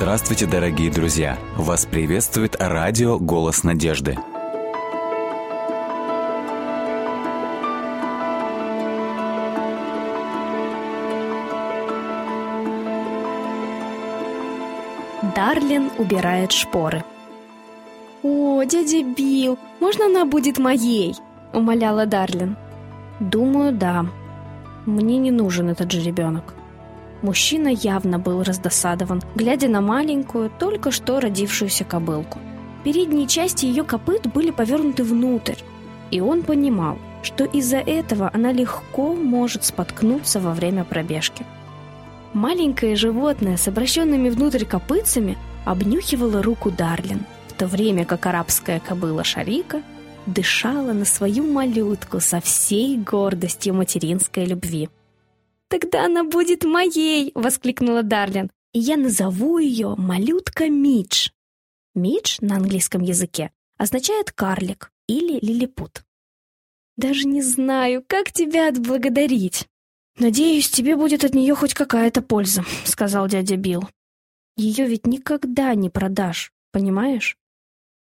Здравствуйте, дорогие друзья! Вас приветствует радио «Голос надежды». Дарлин убирает шпоры. «О, дядя Билл, можно она будет моей?» — умоляла Дарлин. «Думаю, да. Мне не нужен этот же ребенок». Мужчина явно был раздосадован, глядя на маленькую, только что родившуюся кобылку. Передние части ее копыт были повернуты внутрь, и он понимал, что из-за этого она легко может споткнуться во время пробежки. Маленькое животное с обращенными внутрь копытцами обнюхивало руку Дарлин, в то время как арабская кобыла Шарика дышала на свою малютку со всей гордостью материнской любви. «Тогда она будет моей!» — воскликнула Дарлин. «И я назову ее малютка Мидж». Мидж на английском языке означает «карлик» или «лилипут». «Даже не знаю, как тебя отблагодарить». «Надеюсь, тебе будет от нее хоть какая-то польза», — сказал дядя Билл. «Ее ведь никогда не продашь, понимаешь?»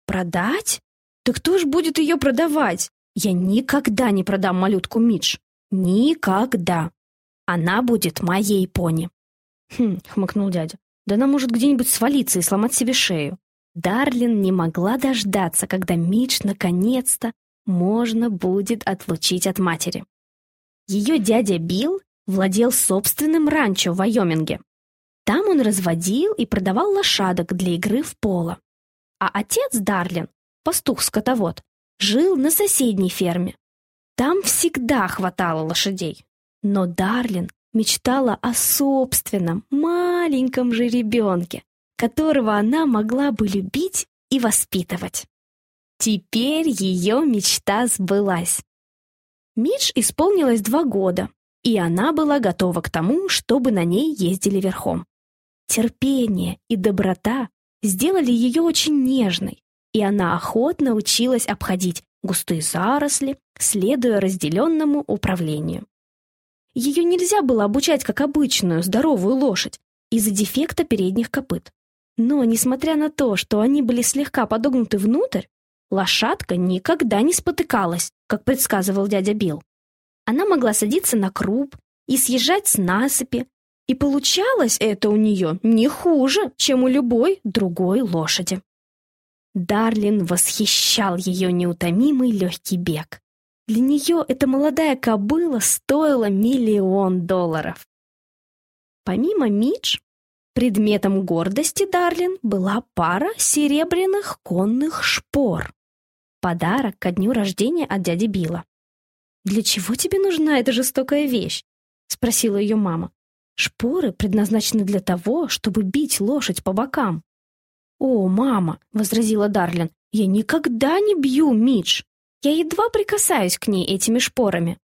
«Продать? Да кто ж будет ее продавать? Я никогда не продам малютку Мидж. Никогда!» Она будет моей пони. Хм, хмыкнул дядя. Да она может где-нибудь свалиться и сломать себе шею. Дарлин не могла дождаться, когда Мидж наконец-то можно будет отлучить от матери. Ее дядя Билл владел собственным ранчо в Вайоминге. Там он разводил и продавал лошадок для игры в поло. А отец Дарлин, пастух-скотовод, жил на соседней ферме. Там всегда хватало лошадей. Но Дарлин мечтала о собственном маленьком же ребенке, которого она могла бы любить и воспитывать. Теперь ее мечта сбылась. Мидж исполнилось два года, и она была готова к тому, чтобы на ней ездили верхом. Терпение и доброта сделали ее очень нежной, и она охотно училась обходить густые заросли, следуя разделенному управлению. Ее нельзя было обучать как обычную, здоровую лошадь из-за дефекта передних копыт. Но, несмотря на то, что они были слегка подогнуты внутрь, лошадка никогда не спотыкалась, как предсказывал дядя Билл. Она могла садиться на круп и съезжать с насыпи, и получалось это у нее не хуже, чем у любой другой лошади. Дарлин восхищал ее неутомимый легкий бег. Для нее эта молодая кобыла стоила миллион долларов. Помимо Мидж, предметом гордости Дарлин была пара серебряных конных шпор. Подарок ко дню рождения от дяди Билла. «Для чего тебе нужна эта жестокая вещь?» — спросила ее мама. «Шпоры предназначены для того, чтобы бить лошадь по бокам». «О, мама!» — возразила Дарлин. «Я никогда не бью Мидж!» Я едва прикасаюсь к ней этими шпорами.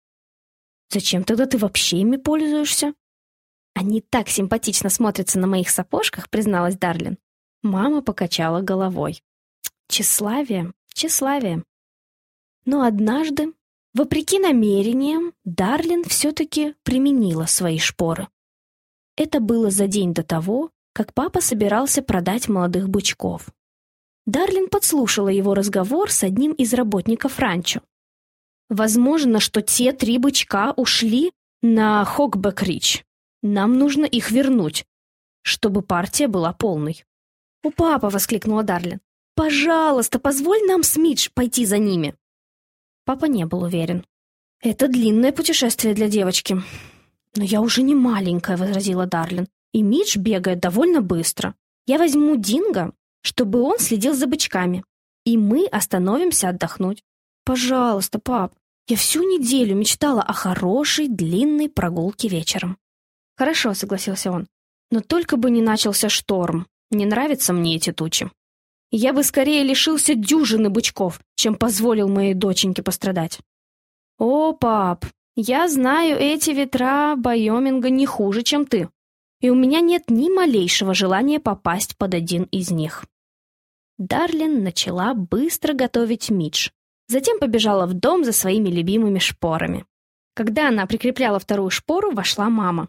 Зачем тогда ты вообще ими пользуешься? Они так симпатично смотрятся на моих сапожках, призналась Дарлин. Мама покачала головой. Тщеславие, тщеславие. Но однажды, вопреки намерениям, Дарлин все-таки применила свои шпоры. Это было за день до того, как папа собирался продать молодых бычков. Дарлин подслушала его разговор с одним из работников ранчо. «Возможно, что те три бычка ушли на Хокбек-Рич. Нам нужно их вернуть, чтобы партия была полной». «У папа!» — воскликнула Дарлин. «Пожалуйста, позволь нам с Мидж пойти за ними!» Папа не был уверен. «Это длинное путешествие для девочки». «Но я уже не маленькая», — возразила Дарлин. «И Мидж бегает довольно быстро. Я возьму Динго, чтобы он следил за бычками. И мы остановимся отдохнуть. Пожалуйста, пап, я всю неделю мечтала о хорошей длинной прогулке вечером. Хорошо, согласился он. Но только бы не начался шторм. Не нравятся мне эти тучи. Я бы скорее лишился дюжины бычков, чем позволил моей доченьке пострадать. О, пап, я знаю эти ветра Байоминга не хуже, чем ты. И у меня нет ни малейшего желания попасть под один из них. Дарлин начала быстро готовить Мидж. Затем побежала в дом за своими любимыми шпорами. Когда она прикрепляла вторую шпору, вошла мама.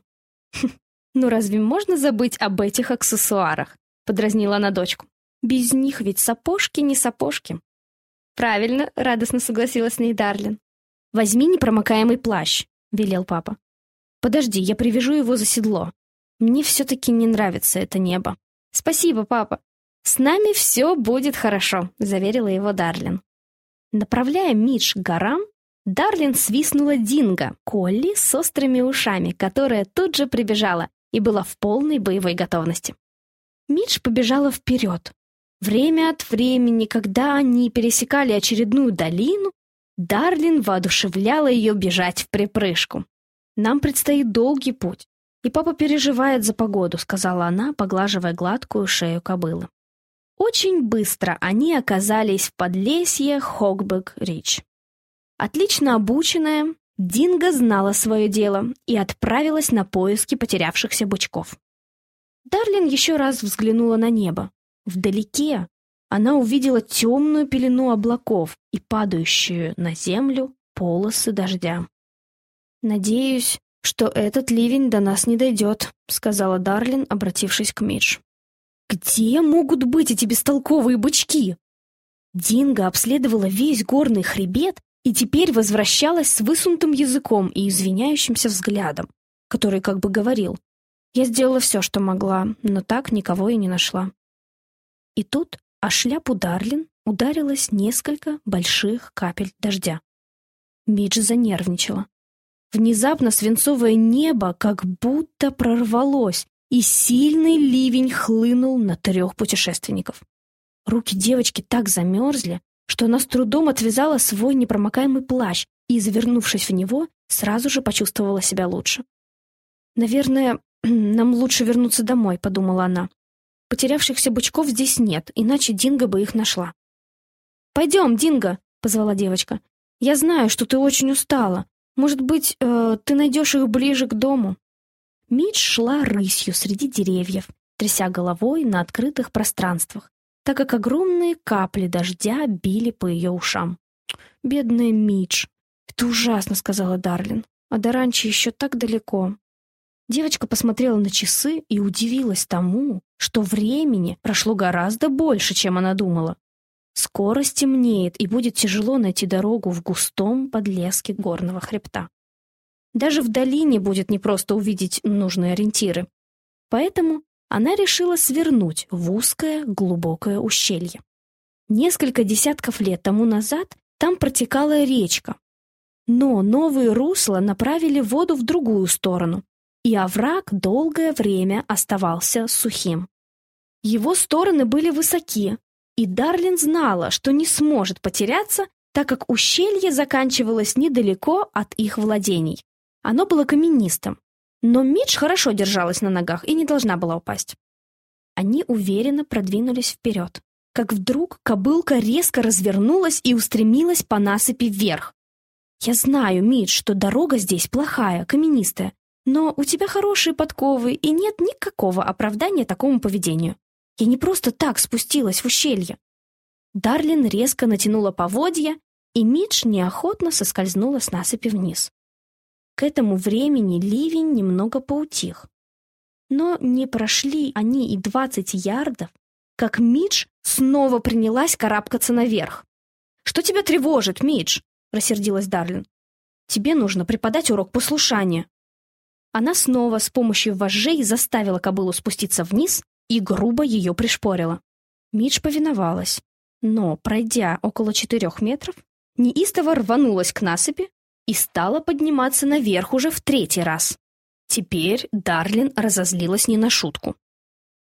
«Ну разве можно забыть об этих аксессуарах?» — подразнила она дочку. «Без них ведь сапожки не сапожки». «Правильно», — радостно согласилась с ней Дарлин. «Возьми непромокаемый плащ», — велел папа. «Подожди, я привяжу его за седло. Мне все-таки не нравится это небо». «Спасибо, папа. С нами все будет хорошо», — заверила его Дарлин. Направляя Мидж к горам, Дарлин свистнула Динго, Колли с острыми ушами, которая тут же прибежала и была в полной боевой готовности. Мидж побежала вперед. Время от времени, когда они пересекали очередную долину, Дарлин воодушевляла ее бежать в припрыжку. «Нам предстоит долгий путь, и папа переживает за погоду», — сказала она, поглаживая гладкую шею кобылы. Очень быстро они оказались в подлесье Хогбек-Рич. Отлично обученная, Динго знала свое дело и отправилась на поиски потерявшихся бычков. Дарлин еще раз взглянула на небо. Вдалеке она увидела темную пелену облаков и падающую на землю полосы дождя. «Надеюсь, что этот ливень до нас не дойдет», — сказала Дарлин, обратившись к Мидж. «Где могут быть эти бестолковые бычки?» Динго обследовала весь горный хребет и теперь возвращалась с высунутым языком и извиняющимся взглядом, который как бы говорил «Я сделала все, что могла, но так никого и не нашла». И тут о шляпу Дарлин ударилось несколько больших капель дождя. Мидж занервничала. Внезапно свинцовое небо как будто прорвалось, и сильный ливень хлынул на трех путешественников. Руки девочки так замерзли, что она с трудом отвязала свой непромокаемый плащ и, завернувшись в него, сразу же почувствовала себя лучше. «Наверное, нам лучше вернуться домой», — подумала она. «Потерявшихся бычков здесь нет, иначе Динго бы их нашла». «Пойдем, Динго», — позвала девочка. «Я знаю, что ты очень устала. Может быть, э, ты найдешь их ближе к дому?» Мидж шла рысью среди деревьев, тряся головой на открытых пространствах, так как огромные капли дождя били по ее ушам. «Бедная Мидж!» «Это ужасно», — сказала Дарлин. «А до ранчо еще так далеко». Девочка посмотрела на часы и удивилась тому, что времени прошло гораздо больше, чем она думала. Скоро стемнеет, и будет тяжело найти дорогу в густом подлеске горного хребта. Даже в долине будет непросто увидеть нужные ориентиры. Поэтому она решила свернуть в узкое, глубокое ущелье. Несколько десятков лет тому назад там протекала речка. Но новые русла направили воду в другую сторону, и овраг долгое время оставался сухим. Его стороны были высоки, и Дарлин знала, что не сможет потеряться, так как ущелье заканчивалось недалеко от их владений. Оно было каменистым, но Мидж хорошо держалась на ногах и не должна была упасть. Они уверенно продвинулись вперед, как вдруг кобылка резко развернулась и устремилась по насыпи вверх. «Я знаю, Мидж, что дорога здесь плохая, каменистая, но у тебя хорошие подковы, и нет никакого оправдания такому поведению. Я не просто так спустилась в ущелье». Дарлин резко натянула поводья, и Мидж неохотно соскользнула с насыпи вниз. К этому времени ливень немного поутих. Но не прошли они и двадцать ярдов, как Мидж снова принялась карабкаться наверх. «Что тебя тревожит, Мидж?» — рассердилась Дарлин. «Тебе нужно преподать урок послушания». Она снова с помощью вожжей заставила кобылу спуститься вниз и грубо ее пришпорила. Мидж повиновалась, но, пройдя около четырех метров, неистово рванулась к насыпи, и стала подниматься наверх уже в третий раз. Теперь Дарлин разозлилась не на шутку.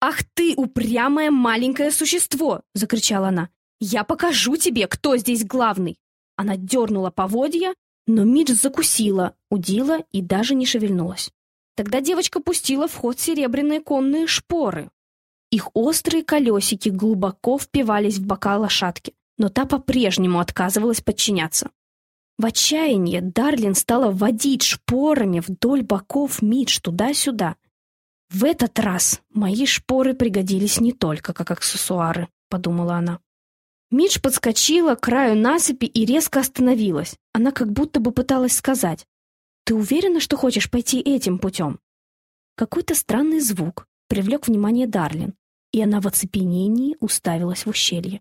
«Ах ты, упрямое маленькое существо!» — закричала она. «Я покажу тебе, кто здесь главный!» Она дернула поводья, но Мидж закусила, удила и даже не шевельнулась. Тогда девочка пустила в ход серебряные конные шпоры. Их острые колесики глубоко впивались в бока лошадки, но та по-прежнему отказывалась подчиняться. В отчаянии Дарлин стала водить шпорами вдоль боков Мидж туда-сюда. «В этот раз мои шпоры пригодились не только как аксессуары», — подумала она. Мидж подскочила к краю насыпи и резко остановилась. Она как будто бы пыталась сказать, «Ты уверена, что хочешь пойти этим путем?» Какой-то странный звук привлек внимание Дарлин, и она в оцепенении уставилась в ущелье.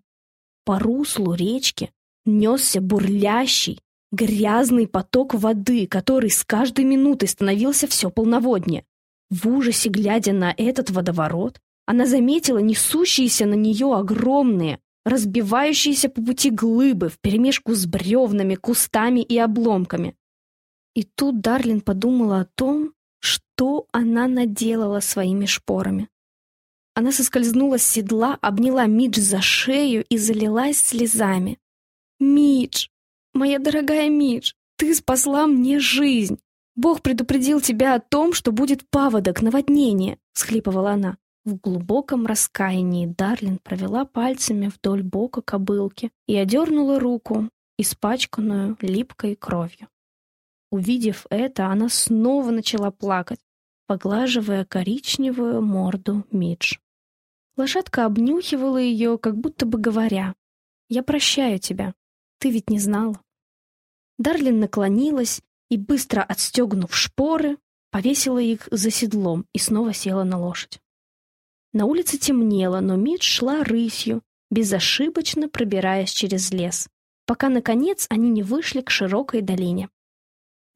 По руслу речки несся бурлящий, грязный поток воды, который с каждой минутой становился все полноводнее. В ужасе, глядя на этот водоворот, она заметила несущиеся на нее огромные, разбивающиеся по пути глыбы вперемешку с бревнами, кустами и обломками. И тут Дарлин подумала о том, что она наделала своими шпорами. Она соскользнула с седла, обняла Мидж за шею и залилась слезами. «Мидж, моя дорогая Мидж, ты спасла мне жизнь! Бог предупредил тебя о том, что будет паводок, наводнение!» — схлипывала она. В глубоком раскаянии Дарлин провела пальцами вдоль бока кобылки и одернула руку, испачканную липкой кровью. Увидев это, она снова начала плакать, поглаживая коричневую морду Мидж. Лошадка обнюхивала ее, как будто бы говоря, «Я прощаю тебя, ты ведь не знала». Дарлин наклонилась и, быстро отстегнув шпоры, повесила их за седлом и снова села на лошадь. На улице темнело, но Мидж шла рысью, безошибочно пробираясь через лес, пока, наконец, они не вышли к широкой долине.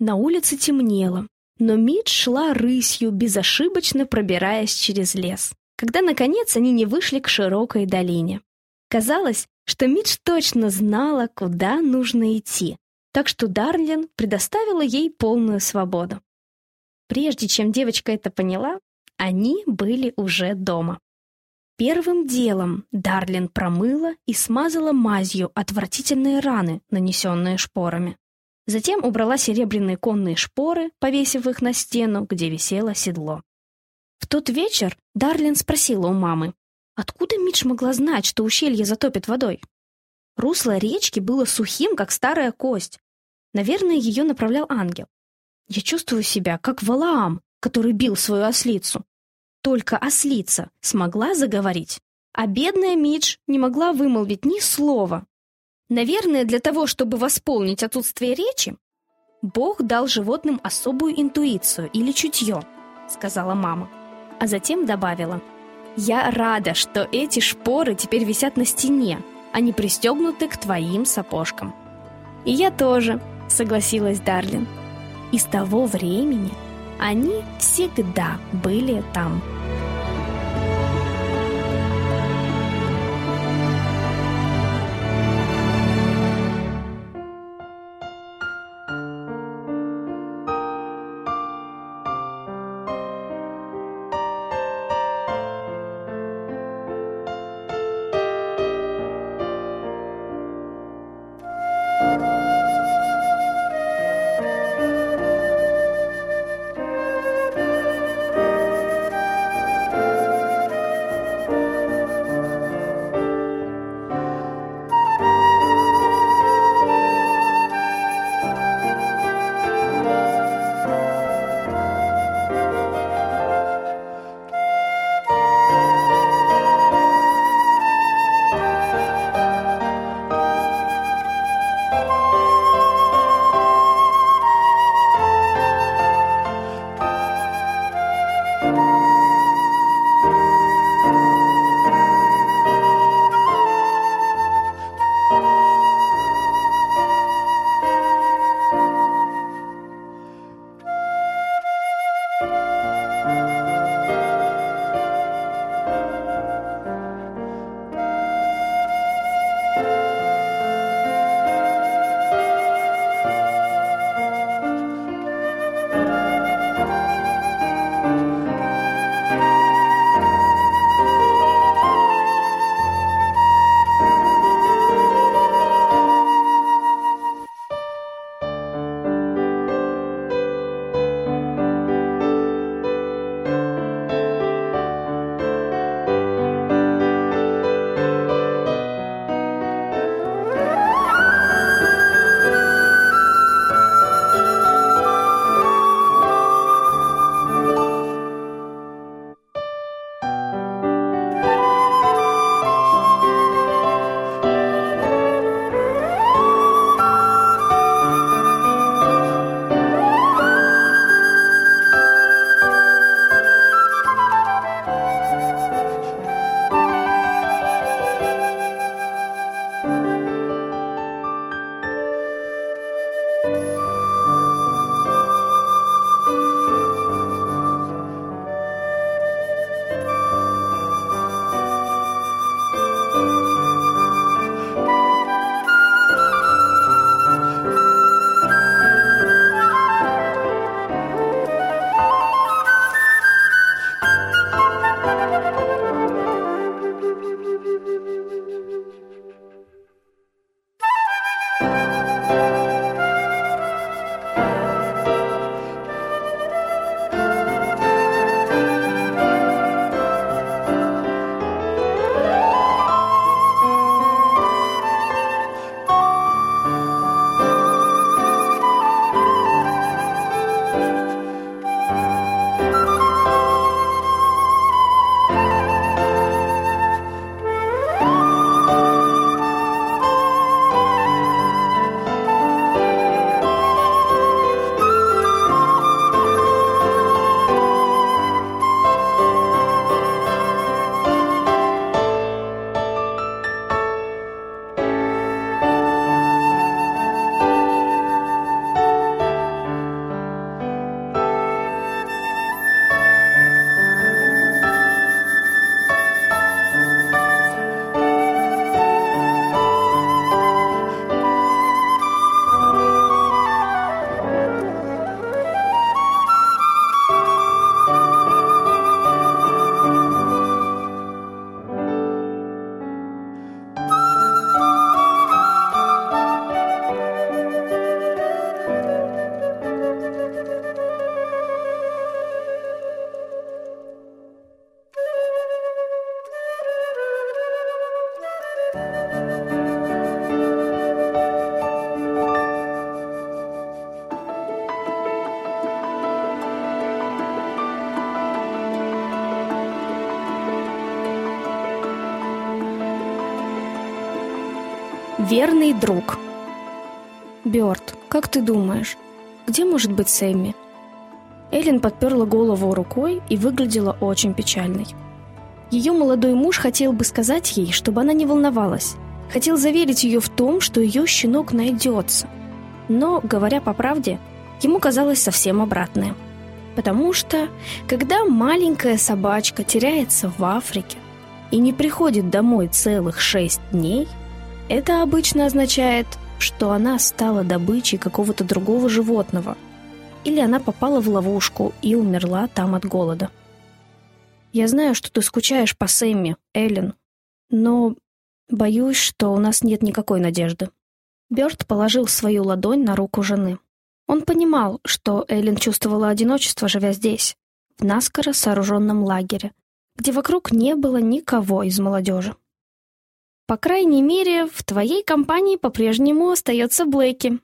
На улице темнело, но Мидж шла рысью, безошибочно пробираясь через лес, когда, наконец, они не вышли к широкой долине. Казалось, что Мидж точно знала, куда нужно идти, так что Дарлин предоставила ей полную свободу. Прежде чем девочка это поняла, они были уже дома. Первым делом Дарлин промыла и смазала мазью отвратительные раны, нанесенные шпорами. Затем убрала серебряные конные шпоры, повесив их на стену, где висело седло. В тот вечер Дарлин спросила у мамы, откуда Мидж могла знать, что ущелье затопит водой? Русло речки было сухим, как старая кость. Наверное, ее направлял ангел. Я чувствую себя, как Валаам, который бил свою ослицу. Только ослица смогла заговорить, а бедная Мидж не могла вымолвить ни слова. Наверное, для того, чтобы восполнить отсутствие речи, Бог дал животным особую интуицию или чутье, сказала мама. А затем добавила, «Я рада, что эти шпоры теперь висят на стене, не пристегнуты к твоим сапожкам». «И я тоже», — согласилась Дарлин. И с того времени они всегда были там. Верный друг. Бёрд, как ты думаешь, где может быть Сэмми? Эллен подперла голову рукой и выглядела очень печальной. Ее молодой муж хотел бы сказать ей, чтобы она не волновалась. Хотел заверить ее в том, что ее щенок найдется. Но, говоря по правде, ему казалось совсем обратное. Потому что, когда маленькая собачка теряется в Африке и не приходит домой целых шесть дней, это обычно означает, что она стала добычей какого-то другого животного – или она попала в ловушку и умерла там от голода. Я знаю, что ты скучаешь по Сэмми, Эллен, но боюсь, что у нас нет никакой надежды. Бёрд положил свою ладонь на руку жены. Он понимал, что Эллен чувствовала одиночество, живя здесь, в наскоро сооруженном лагере, где вокруг не было никого из молодежи. По крайней мере, в твоей компании по-прежнему остается Блэки,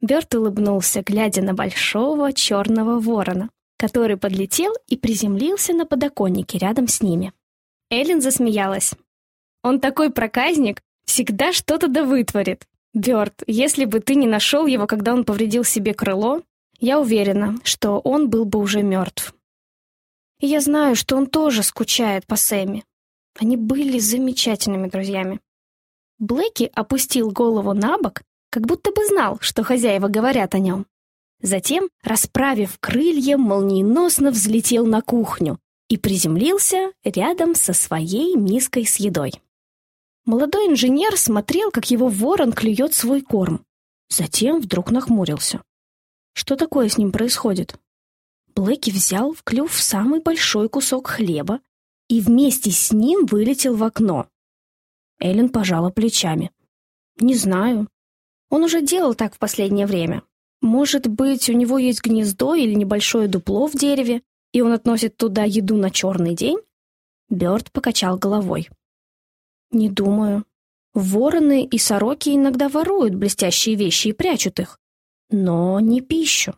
Берт улыбнулся, глядя на большого черного ворона, который подлетел и приземлился на подоконнике рядом с ними. Эллен засмеялась. «Он такой проказник, всегда что-то да вытворит. Бёрд, если бы ты не нашел его, когда он повредил себе крыло, я уверена, что он был бы уже мертв. Я знаю, что он тоже скучает по Сэмми. Они были замечательными друзьями. Блэки опустил голову на бок как будто бы знал, что хозяева говорят о нем. Затем, расправив крылья, молниеносно взлетел на кухню и приземлился рядом со своей миской с едой. Молодой инженер смотрел, как его ворон клюет свой корм. Затем вдруг нахмурился. Что такое с ним происходит? Блэки взял в клюв самый большой кусок хлеба и вместе с ним вылетел в окно. Эллен пожала плечами. «Не знаю. Он уже делал так в последнее время. Может быть, у него есть гнездо или небольшое дупло в дереве, и он относит туда еду на черный день? Бёрд покачал головой. Не думаю. Вороны и сороки иногда воруют блестящие вещи и прячут их. Но не пищу.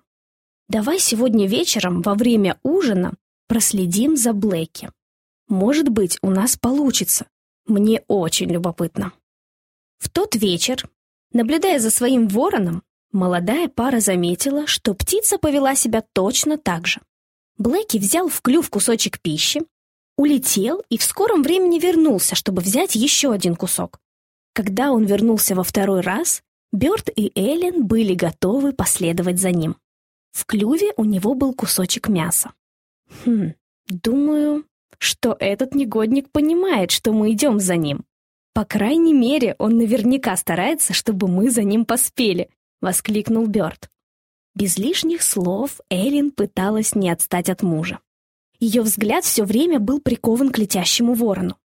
Давай сегодня вечером во время ужина проследим за Блэки. Может быть, у нас получится. Мне очень любопытно. В тот вечер Наблюдая за своим вороном, молодая пара заметила, что птица повела себя точно так же. Блэки взял в клюв кусочек пищи, улетел и в скором времени вернулся, чтобы взять еще один кусок. Когда он вернулся во второй раз, Бёрд и Эллен были готовы последовать за ним. В клюве у него был кусочек мяса. Хм, думаю, что этот негодник понимает, что мы идем за ним. «По крайней мере, он наверняка старается, чтобы мы за ним поспели», — воскликнул Бёрд. Без лишних слов Эллен пыталась не отстать от мужа. Ее взгляд все время был прикован к летящему ворону.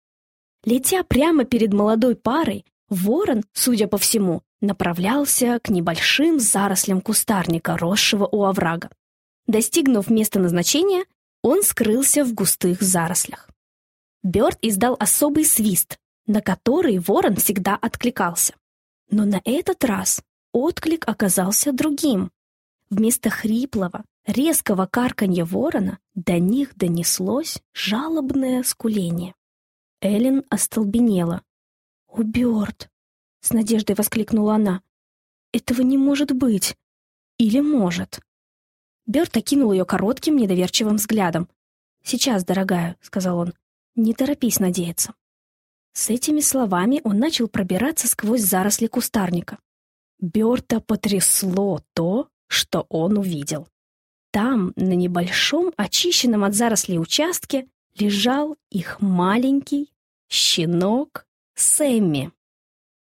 Летя прямо перед молодой парой, ворон, судя по всему, направлялся к небольшим зарослям кустарника, росшего у оврага. Достигнув места назначения, он скрылся в густых зарослях. Бёрд издал особый свист, на который ворон всегда откликался. Но на этот раз отклик оказался другим. Вместо хриплого, резкого карканья ворона до них донеслось жалобное скуление. Эллен остолбенела. «О, Бёрд!» — с надеждой воскликнула она. «Этого не может быть! Или может?» Бёрд окинул ее коротким, недоверчивым взглядом. «Сейчас, дорогая», — сказал он, — «не торопись надеяться». С этими словами он начал пробираться сквозь заросли кустарника. Бёрта потрясло то, что он увидел. Там, на небольшом, очищенном от зарослей участке, лежал их маленький щенок Сэмми.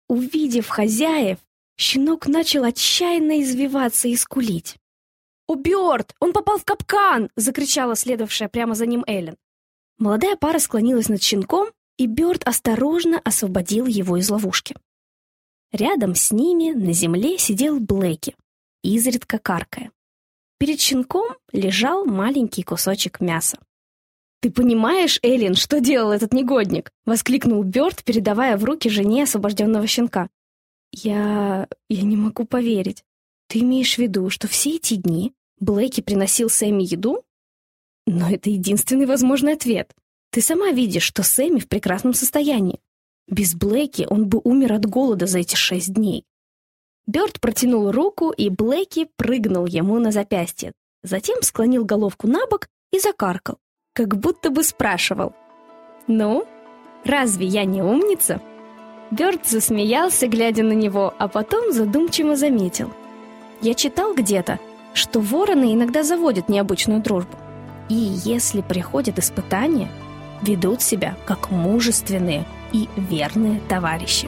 Увидев хозяев, щенок начал отчаянно извиваться и скулить. «О, Бёрд! Он попал в капкан!» — закричала следовавшая прямо за ним Эллен. Молодая пара склонилась над щенком и Бёрд осторожно освободил его из ловушки. Рядом с ними на земле сидел Блэки, изредка каркая. Перед щенком лежал маленький кусочек мяса. «Ты понимаешь, Эллен, что делал этот негодник?» — воскликнул Бёрд, передавая в руки жене освобожденного щенка. «Я... я не могу поверить. Ты имеешь в виду, что все эти дни Блэки приносил Сэмми еду? Но это единственный возможный ответ. Ты сама видишь, что Сэмми в прекрасном состоянии. Без Блэки он бы умер от голода за эти шесть дней. Бёрд протянул руку, и Блэки прыгнул ему на запястье. Затем склонил головку на бок и закаркал, как будто бы спрашивал. «Ну, разве я не умница?» Бёрд засмеялся, глядя на него, а потом задумчиво заметил. «Я читал где-то, что вороны иногда заводят необычную дружбу. И если приходят испытания, ведут себя как мужественные и верные товарищи.